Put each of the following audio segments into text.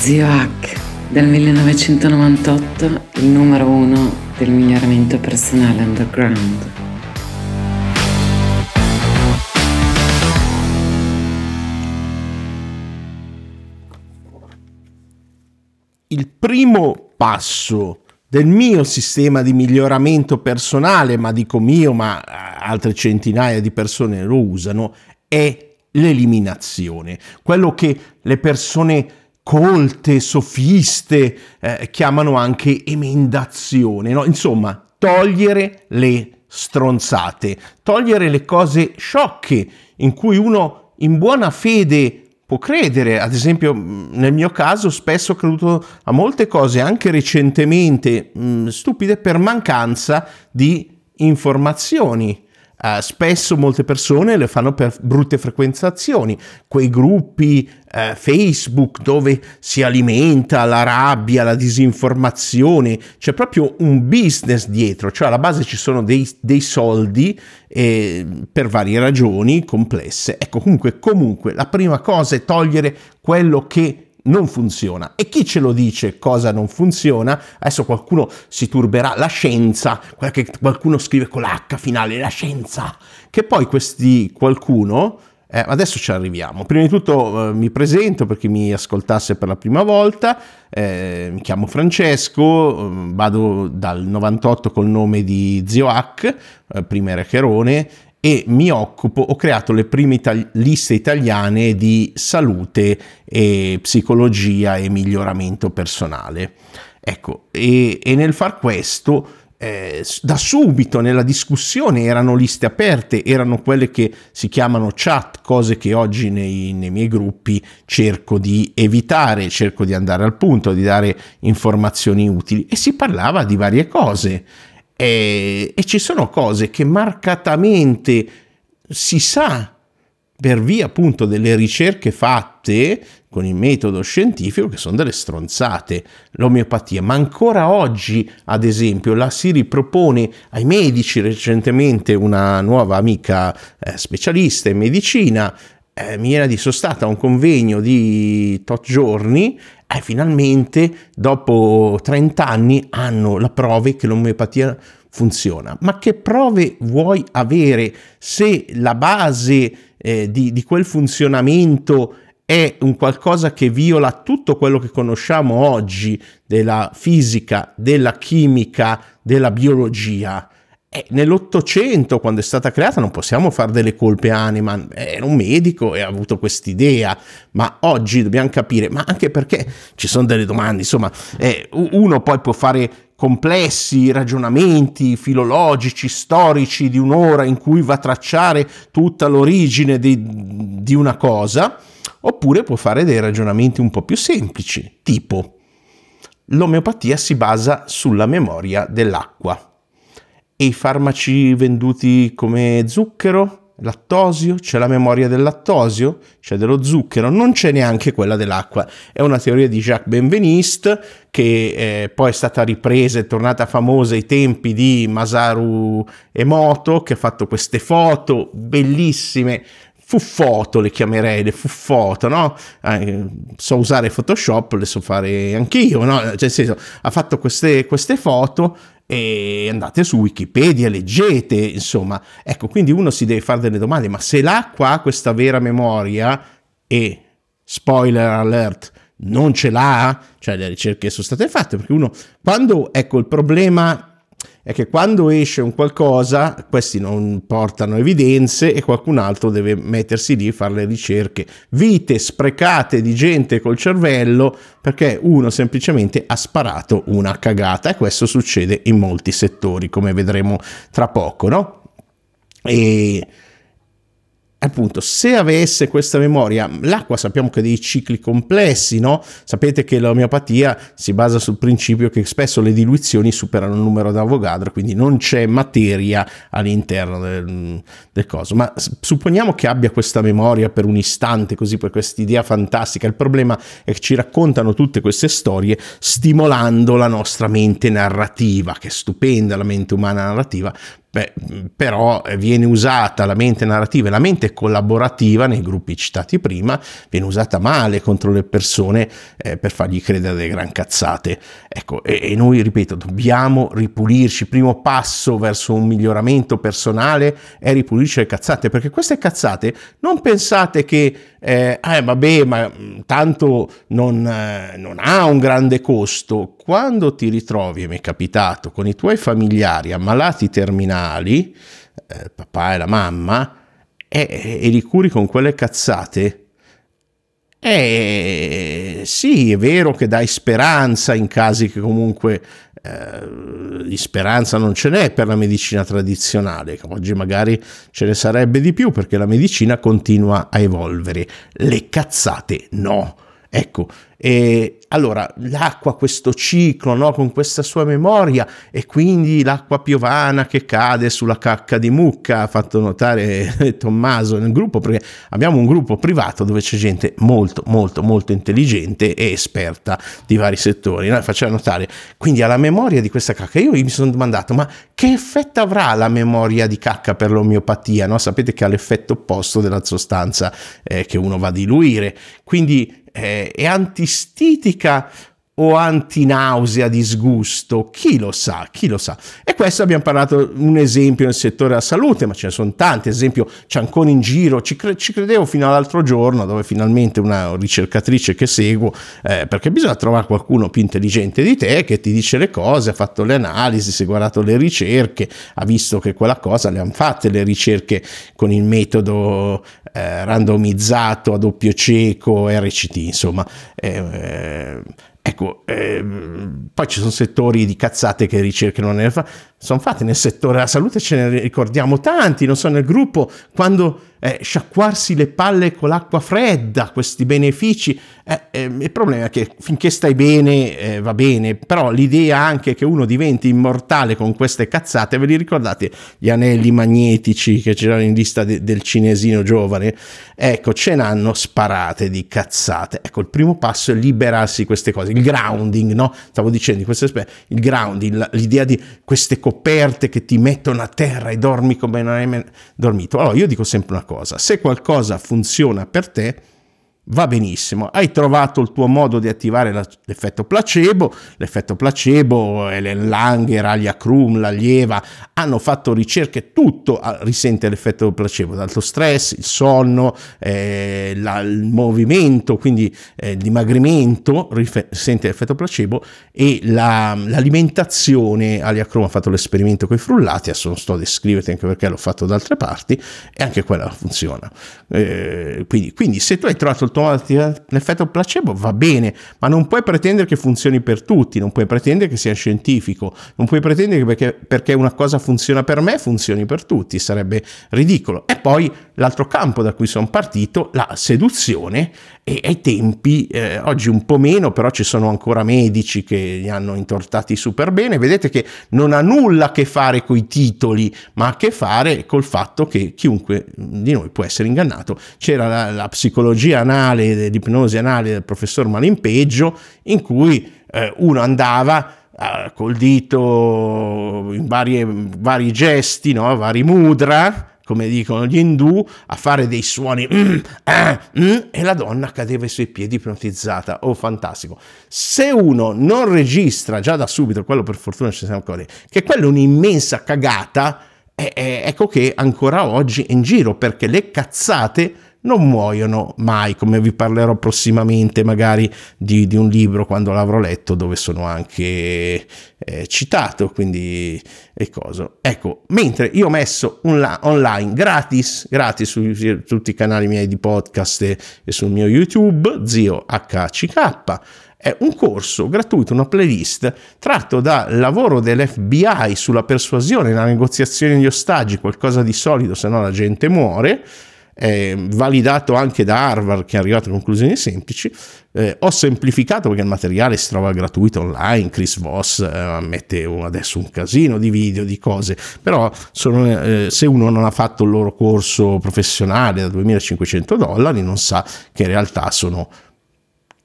Zio Hack, del 1998, il numero uno del miglioramento personale underground. Il primo passo del mio sistema di miglioramento personale, ma dico mio, ma altre centinaia di persone lo usano, è l'eliminazione. Quello che le persone colte, sofiste, eh, chiamano anche emendazione, no? insomma, togliere le stronzate, togliere le cose sciocche in cui uno in buona fede può credere, ad esempio nel mio caso spesso ho creduto a molte cose anche recentemente mh, stupide per mancanza di informazioni. Uh, spesso molte persone le fanno per brutte frequentazioni, quei gruppi uh, Facebook dove si alimenta la rabbia, la disinformazione, c'è proprio un business dietro, cioè alla base ci sono dei, dei soldi eh, per varie ragioni complesse. Ecco, comunque, comunque, la prima cosa è togliere quello che non funziona. E chi ce lo dice cosa non funziona? Adesso qualcuno si turberà, la scienza, qualcuno scrive con l'H finale, la scienza, che poi questi qualcuno, eh, adesso ci arriviamo. Prima di tutto eh, mi presento per chi mi ascoltasse per la prima volta, eh, mi chiamo Francesco, mm, vado dal 98 col nome di Zio Hack, eh, prima era Cherone, e mi occupo, ho creato le prime itali- liste italiane di salute e psicologia e miglioramento personale. Ecco, e, e nel far questo, eh, da subito nella discussione erano liste aperte, erano quelle che si chiamano chat, cose che oggi nei, nei miei gruppi cerco di evitare, cerco di andare al punto, di dare informazioni utili e si parlava di varie cose e, e ci sono cose che marcatamente si sa per via appunto delle ricerche fatte con il metodo scientifico che sono delle stronzate, l'omeopatia, ma ancora oggi ad esempio la si ripropone ai medici recentemente una nuova amica eh, specialista in medicina eh, mi era di sostata a un convegno di tot giorni e finalmente dopo 30 anni hanno la prova che l'omeopatia funziona. Ma che prove vuoi avere se la base eh, di, di quel funzionamento è un qualcosa che viola tutto quello che conosciamo oggi della fisica, della chimica, della biologia? Eh, nell'Ottocento, quando è stata creata, non possiamo fare delle colpe a Hahnemann, era un medico e ha avuto quest'idea, ma oggi dobbiamo capire, ma anche perché ci sono delle domande, insomma, eh, uno poi può fare complessi ragionamenti filologici, storici di un'ora in cui va a tracciare tutta l'origine di, di una cosa, oppure può fare dei ragionamenti un po' più semplici, tipo l'omeopatia si basa sulla memoria dell'acqua e i farmaci venduti come zucchero, lattosio, c'è la memoria del lattosio, c'è dello zucchero, non c'è neanche quella dell'acqua. È una teoria di Jacques Benveniste che eh, poi è stata ripresa e tornata famosa ai tempi di Masaru Emoto che ha fatto queste foto bellissime fuffoto le chiamerei, le fuffoto, no? Eh, so usare Photoshop, le so fare anch'io, no? Cioè, senso, ha fatto queste, queste foto e andate su Wikipedia, leggete, insomma. Ecco, quindi uno si deve fare delle domande, ma se l'acqua ha questa vera memoria e, spoiler alert, non ce l'ha, cioè le ricerche sono state fatte, perché uno, quando, ecco, il problema è che quando esce un qualcosa, questi non portano evidenze e qualcun altro deve mettersi lì a fare le ricerche. Vite sprecate di gente col cervello perché uno semplicemente ha sparato una cagata e questo succede in molti settori, come vedremo tra poco, no? E appunto, se avesse questa memoria, l'acqua sappiamo che ha dei cicli complessi, no? Sapete che l'omeopatia si basa sul principio che spesso le diluizioni superano il numero d'Avogadro, quindi non c'è materia all'interno del, del coso. Ma supponiamo che abbia questa memoria per un istante, così per questa idea fantastica. Il problema è che ci raccontano tutte queste storie stimolando la nostra mente narrativa, che è stupenda la mente umana narrativa, Beh, però viene usata la mente narrativa e la mente collaborativa nei gruppi citati prima, viene usata male contro le persone eh, per fargli credere delle gran cazzate. Ecco, e, e, noi, ripeto, dobbiamo ripulirci. Il primo passo verso un miglioramento personale è ripulirci le cazzate, perché queste cazzate non pensate che, eh, eh vabbè, ma tanto non, eh, non ha un grande costo. Quando ti ritrovi, mi è capitato, con i tuoi familiari ammalati terminali, originali, eh, papà e la mamma, e, e li curi con quelle cazzate, eh, sì, è vero che dai speranza in casi che comunque eh, di speranza non ce n'è per la medicina tradizionale, oggi magari ce ne sarebbe di più perché la medicina continua a evolvere, le cazzate no. Ecco, e allora l'acqua, questo ciclo, no? con questa sua memoria, e quindi l'acqua piovana che cade sulla cacca di mucca, ha fatto notare Tommaso nel gruppo, perché abbiamo un gruppo privato dove c'è gente molto, molto, molto intelligente e esperta di vari settori. No? Faceva notare, quindi alla memoria di questa cacca, io mi sono domandato, ma che effetto avrà la memoria di cacca per l'omeopatia? No? Sapete che ha l'effetto opposto della sostanza eh, che uno va a diluire, quindi eh, è antistitica o antinausea, disgusto, chi lo sa, chi lo sa. E questo abbiamo parlato un esempio nel settore della salute, ma ce ne sono tanti, ad esempio Cianconi in giro, ci, cre- ci, credevo fino all'altro giorno, dove finalmente una ricercatrice che seguo, eh, perché bisogna trovare qualcuno più intelligente di te che ti dice le cose, ha fatto le analisi, si è guardato le ricerche, ha visto che quella cosa le hanno fatte le ricerche con il metodo eh, randomizzato a doppio cieco, RCT, insomma. Eh, Ecco, ehm, poi ci sono settori di cazzate che ricerche non ne fa, sono fatte nel settore della salute, ce ne ricordiamo tanti, non so, nel gruppo, quando eh, sciacquarsi le palle con l'acqua fredda, questi benefici. Eh, eh, il problema è che finché stai bene eh, va bene, però l'idea anche che uno diventi immortale con queste cazzate, ve li ricordate gli anelli magnetici che c'erano in lista de- del cinesino giovane? Ecco, ce n'hanno sparate di cazzate. Ecco, il primo passo è liberarsi di queste cose, il grounding, no? Stavo dicendo, il grounding, l'idea di queste coperte che ti mettono a terra e dormi come non hai dormito. Allora, io dico sempre una cosa. Se qualcosa funziona per te, va benissimo, hai trovato il tuo modo di attivare l'effetto placebo, l'effetto placebo, Ellen Langer, Alia Krum, la Lieva, hanno fatto ricerche, tutto risente l'effetto placebo, l'alto stress, il sonno, eh, la, il movimento, quindi eh, il dimagrimento risente l'effetto placebo e la, l'alimentazione, Alia Krum ha fatto l'esperimento con i frullati, adesso non sto a descriverti anche perché l'ho fatto da altre parti, e anche quella funziona. Eh, quindi, quindi se tu hai trovato il tuo l'effetto placebo va bene, ma non puoi pretendere che funzioni per tutti, non puoi pretendere che sia scientifico, non puoi pretendere che perché, perché una cosa funziona per me funzioni per tutti, sarebbe ridicolo. E poi l'altro campo da cui sono partito, la seduzione, e ai tempi, eh, oggi un po' meno, però ci sono ancora medici che li hanno intortati super bene, vedete che non ha nulla a che fare con i titoli, ma a che fare col fatto che chiunque di noi può essere ingannato. C'era la, la psicologia anale, l'ipnosi anale del professor Malimpeggio, in cui eh, uno andava Uh, col dito in varie, vari gesti, no? vari mudra, come dicono gli indù, a fare dei suoni mm, eh, mm, e la donna cadeva ai suoi piedi ipnotizzata. Oh, fantastico. Se uno non registra già da subito, quello per fortuna ci siamo ancora, che quella è un'immensa cagata, eh, eh, ecco che ancora oggi è in giro perché le cazzate non muoiono mai, come vi parlerò prossimamente magari di, di un libro quando l'avrò letto dove sono anche eh, citato, quindi e cosa. Ecco, mentre io ho messo un online gratis, gratis su, su tutti i canali miei di podcast e, e sul mio YouTube, zio HCK, è un corso gratuito, una playlist tratto dal lavoro dell'FBI sulla persuasione, la negoziazione di ostaggi, qualcosa di solido, se no la gente muore eh, validato anche da Harvard che è arrivato a conclusioni semplici. Eh, ho semplificato perché il materiale si trova gratuito online, Chris Voss eh, mette adesso un casino di video, di cose, però sono, eh, se uno non ha fatto il loro corso professionale da 2500 dollari non sa che in realtà sono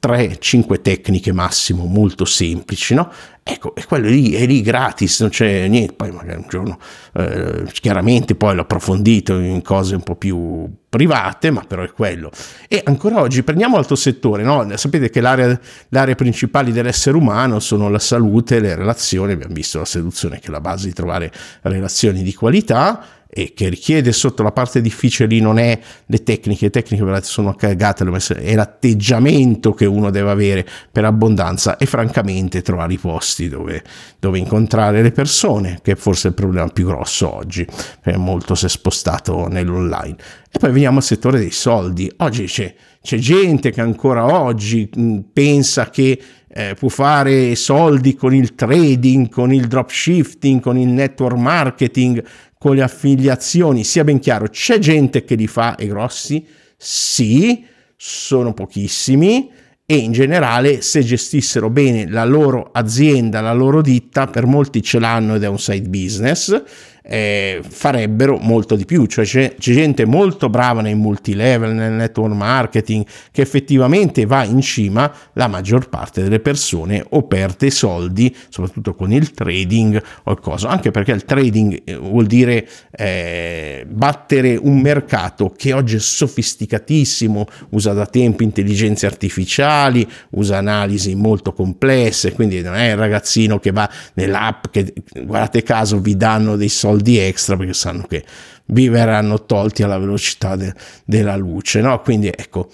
3-5 tecniche massimo molto semplici, no? Ecco, e quello lì è lì gratis, non c'è niente. Poi magari un giorno, eh, chiaramente poi l'ho approfondito in cose un po' più private, ma però è quello. E ancora oggi prendiamo altro settore, no? Sapete che l'area, le aree principali dell'essere umano sono la salute, le relazioni, abbiamo visto la seduzione che è la base di trovare relazioni di qualità e che richiede sotto la parte difficile lì non è le tecniche, le tecniche sono cagate, è l'atteggiamento che uno deve avere per abbondanza e francamente trovare i posti dove, dove incontrare le persone, che è forse il problema più grosso oggi, perché molto si è spostato nell'online. E poi veniamo al settore dei soldi. Oggi c'è, c'è gente che ancora oggi pensa che eh, può fare soldi con il trading, con il dropshifting, con il network marketing, con le affiliazioni, sia ben chiaro, c'è gente che li fa e grossi? Sì, sono pochissimi e in generale se gestissero bene la loro azienda, la loro ditta, per molti ce l'hanno ed è un side business, eh, farebbero molto di più, cioè c'è, c'è, gente molto brava nei multilevel, nel network marketing, che effettivamente va in cima, la maggior parte delle persone o perde soldi, soprattutto con il trading o cosa, anche perché il trading eh, vuol dire eh, battere un mercato che oggi è sofisticatissimo, usa da tempo intelligenze artificiali, usa analisi molto complesse, quindi non è il ragazzino che va nell'app che guardate caso vi danno dei soldi soldi extra perché sanno che vi verranno tolti alla velocità de- della luce, no? Quindi ecco,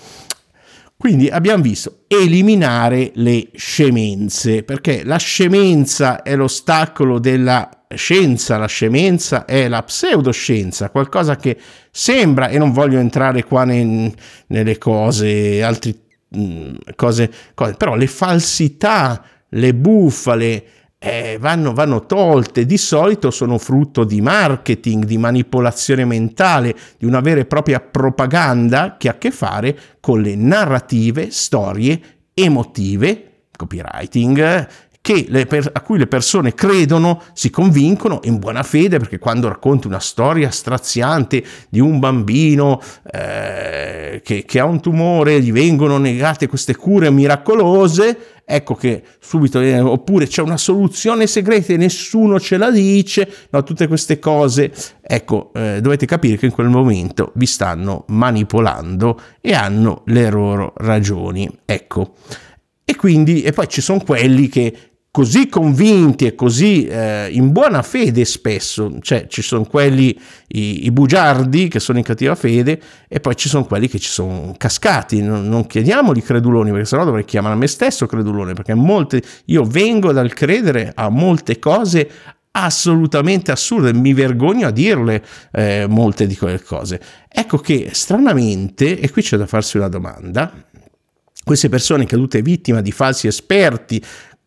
quindi abbiamo visto eliminare le scemenze, perché la scemenza è l'ostacolo della scienza, la scemenza è la pseudoscienza, qualcosa che sembra, e non voglio entrare qua nei, nelle cose, altre mm, cose, cose, però le falsità, le bufale, eh, vanno, vanno tolte, di solito sono frutto di marketing, di manipolazione mentale, di una vera e propria propaganda che ha a che fare con le narrative, storie emotive, copywriting, per, a cui le persone credono, si convincono in buona fede, perché quando racconti una storia straziante di un bambino eh, che, che ha un tumore, gli vengono negate queste cure miracolose, ecco che subito, eh, oppure c'è una soluzione segreta e nessuno ce la dice, no, tutte queste cose, ecco, eh, dovete capire che in quel momento vi stanno manipolando e hanno le loro ragioni, ecco. E quindi, e poi ci sono quelli che così convinti e così eh, in buona fede spesso, cioè ci sono quelli, i, i, bugiardi che sono in cattiva fede e poi ci sono quelli che ci sono cascati, non, non chiediamoli creduloni perché sennò dovrei chiamare me stesso credulone perché molte, io vengo dal credere a molte cose assolutamente assurde, mi vergogno a dirle eh, molte di quelle cose. Ecco che stranamente, e qui c'è da farsi una domanda, queste persone cadute vittima di falsi esperti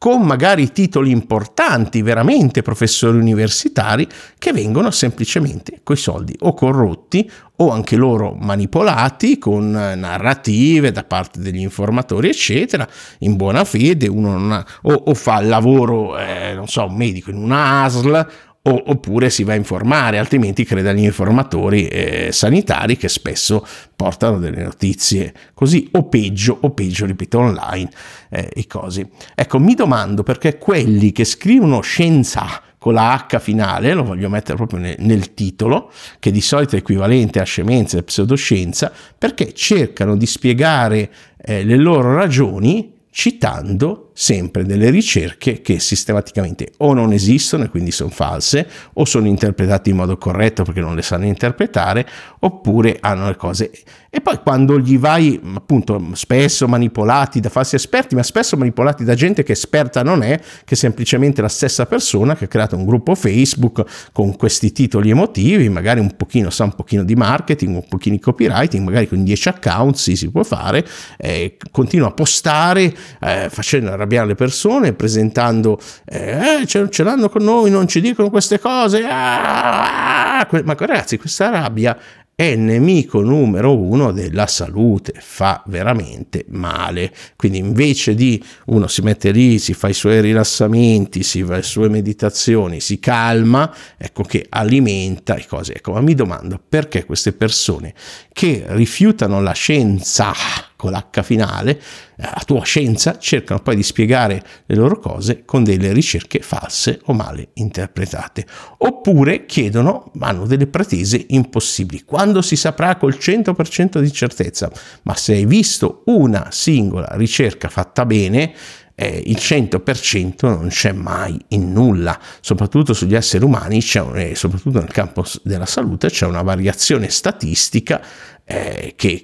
con magari titoli importanti, veramente professori universitari, che vengono semplicemente coi soldi o corrotti o anche loro manipolati con narrative da parte degli informatori, eccetera, in buona fede, uno ha, o, o, fa il lavoro, eh, non so, un medico in una ASL o, oppure si va a informare, altrimenti crede agli informatori eh, sanitari che spesso portano delle notizie così o peggio, o peggio, ripeto, online eh, i cosi. Ecco, mi domando perché quelli che scrivono scienza con la H finale, lo voglio mettere proprio nel, nel titolo, che di solito è equivalente a scemenza e pseudoscienza, perché cercano di spiegare eh, le loro ragioni citando sempre delle ricerche che sistematicamente o non esistono e quindi sono false o sono interpretate in modo corretto perché non le sanno interpretare oppure hanno le cose. E poi quando gli vai appunto spesso manipolati da falsi esperti ma spesso manipolati da gente che esperta non è che è semplicemente la stessa persona che ha creato un gruppo Facebook con questi titoli emotivi magari un pochino sa un pochino di marketing un pochino di copywriting magari con 10 account sì, si può fare eh, continua a postare eh, facendo arrabbiare le persone, presentando, eh, eh ce, ce, l'hanno con noi, non ci dicono queste cose, ah, ma ragazzi questa rabbia è nemico numero uno della salute, fa veramente male. Quindi invece di uno si mette lì, si fa i suoi rilassamenti, si fa le sue meditazioni, si calma, ecco che alimenta le cose. Ecco, ma mi domando perché queste persone che rifiutano la scienza con l'H finale, la tua scienza, cercano poi di spiegare le loro cose con delle ricerche false o male interpretate. Oppure chiedono, hanno delle pretese impossibili. Si saprà col 100% di certezza? Ma se hai visto una singola ricerca fatta bene, eh, il 100% non c'è mai in nulla, soprattutto sugli esseri umani, un, eh, soprattutto nel campo della salute, c'è una variazione statistica eh, che,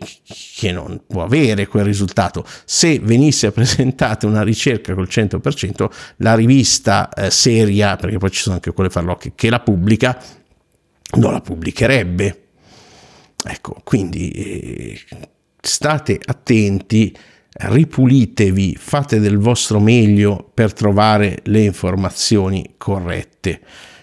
che, non può avere quel risultato. Se venisse presentata una ricerca col 100%, la rivista eh, seria, perché poi ci sono anche quelle farlocche, che la pubblica, non la pubblicherebbe. Ecco, quindi eh, state attenti ripulitevi, fate del vostro meglio per trovare le informazioni corrette.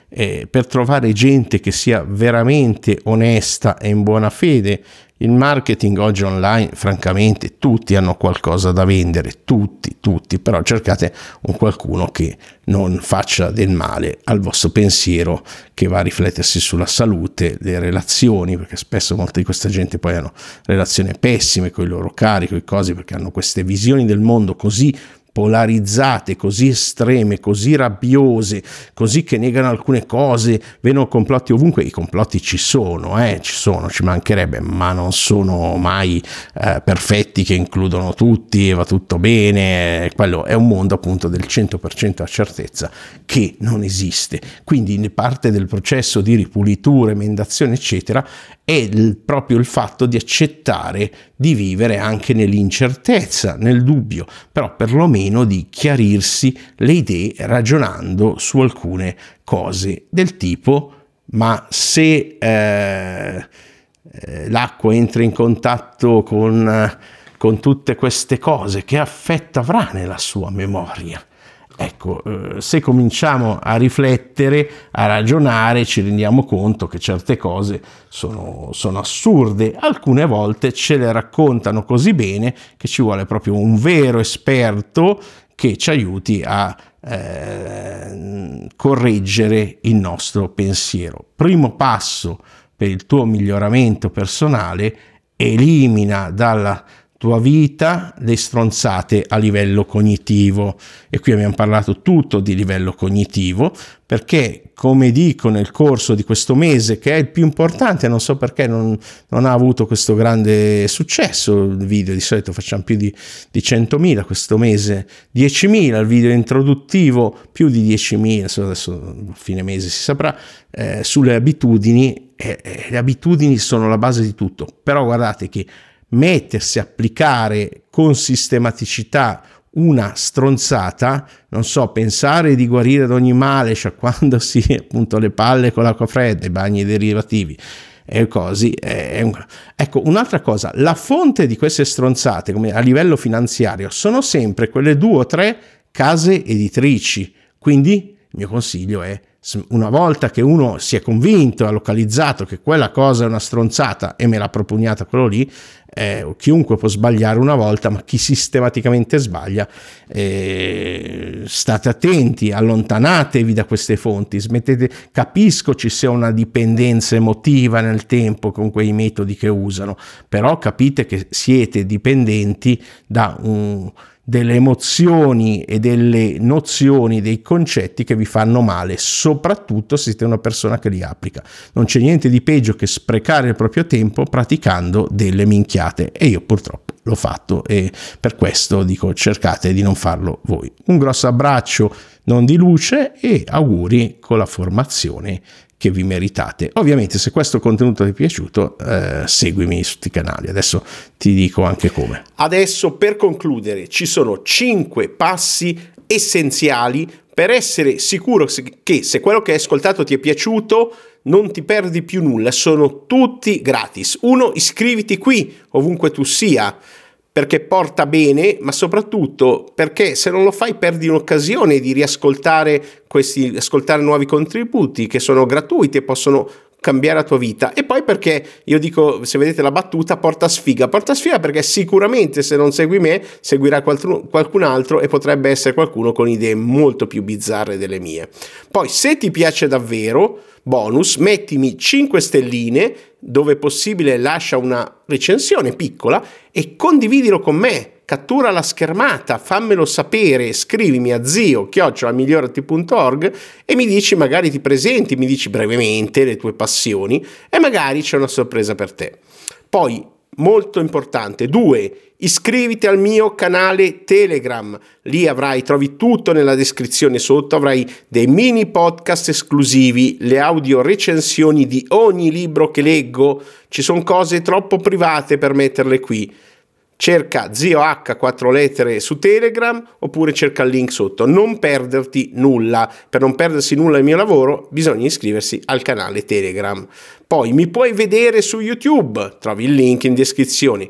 Eh, per trovare gente che sia veramente onesta e in buona fede il marketing oggi online, francamente, tutti hanno qualcosa da vendere, tutti, tutti, però cercate un qualcuno che non faccia del male al vostro pensiero, che va a riflettersi sulla salute, le relazioni, perché spesso molta di questa gente poi hanno relazioni pessime con i loro cari, con i cosi, perché hanno queste visioni del mondo così polarizzate, così estreme, così rabbiose, così che negano alcune cose, vedono complotti ovunque, i complotti ci sono, eh, ci sono, ci mancherebbe, ma non sono mai eh, perfetti che includono tutti e va tutto bene, quello è un mondo appunto del 100% a certezza che non esiste. Quindi parte del processo di ripulitura, emendazione, eccetera, è il, proprio il fatto di accettare di vivere anche nell'incertezza, nel dubbio, però perlomeno di chiarirsi le idee ragionando su alcune cose del tipo ma se eh, eh l'acqua entra in contatto con, con tutte queste cose, che affetto avrà nella sua memoria? Ecco, eh, se cominciamo a riflettere, a ragionare, ci rendiamo conto che certe cose sono, sono, assurde. Alcune volte ce le raccontano così bene che ci vuole proprio un vero esperto che ci aiuti a eh, correggere il nostro pensiero. Primo passo per il tuo miglioramento personale, elimina dalla tua vita le stronzate a livello cognitivo. E qui abbiamo parlato tutto di livello cognitivo perché come dico nel corso di questo mese che è il più importante non so perché non, non ha avuto questo grande successo il video di solito facciamo più di, di 100.000 questo mese 10.000 il video introduttivo più di 10.000 adesso a fine mese si saprà eh, sulle abitudini eh, eh, le abitudini sono la base di tutto. Però guardate che mettersi a applicare con sistematicità una stronzata, non so, pensare di guarire da ogni male sciacquandosi appunto le palle con l'acqua fredda, i bagni derivativi e così. È un... Ecco, un'altra cosa, la fonte di queste stronzate come a livello finanziario sono sempre quelle due o tre case editrici, quindi il mio consiglio è una volta che uno si è convinto, ha localizzato che quella cosa è una stronzata e me l'ha propugnata quello lì, eh, chiunque può sbagliare una volta, ma chi sistematicamente sbaglia, eh, state attenti, allontanatevi da queste fonti, smettete, capisco ci sia una dipendenza emotiva nel tempo con quei metodi che usano, però capite che siete dipendenti da un delle emozioni e delle nozioni, dei concetti che vi fanno male, soprattutto se siete una persona che li applica. Non c'è niente di peggio che sprecare il proprio tempo praticando delle minchiate e io purtroppo l'ho fatto e per questo dico cercate di non farlo voi. Un grosso abbraccio non di luce e auguri con la formazione che vi meritate. Ovviamente se questo contenuto ti è piaciuto, eh, seguimi su tutti i canali. Adesso ti dico anche come. Adesso per concludere ci sono 5 passi essenziali per essere sicuro che se quello che hai ascoltato ti è piaciuto non ti perdi più nulla, sono tutti gratis. Uno, iscriviti qui ovunque tu sia perché porta bene, ma soprattutto perché se non lo fai perdi un'occasione di riascoltare questi, ascoltare nuovi contributi che sono gratuiti e possono cambiare la tua vita. E poi perché io dico se vedete la battuta porta sfiga. Porta sfiga perché sicuramente se non segui me seguirà qualcun altro e potrebbe essere qualcuno con idee molto più bizzarre delle mie. Poi se ti piace davvero bonus mettimi 5 stelline dove possibile lascia una recensione piccola e condividilo con me cattura la schermata, fammelo sapere, scrivimi a zio chiocciolamigliorati.org e mi dici, magari ti presenti, mi dici brevemente le tue passioni e magari c'è una sorpresa per te. Poi, molto importante, due, iscriviti al mio canale Telegram, lì avrai, trovi tutto nella descrizione sotto, avrai dei mini podcast esclusivi, le audio recensioni di ogni libro che leggo, ci sono cose troppo private per metterle qui cerca zio H 4 lettere su Telegram oppure cerca il link sotto. Non perderti nulla. Per non perdersi nulla del mio lavoro bisogna iscriversi al canale Telegram. Poi mi puoi vedere su YouTube, trovi il link in descrizione.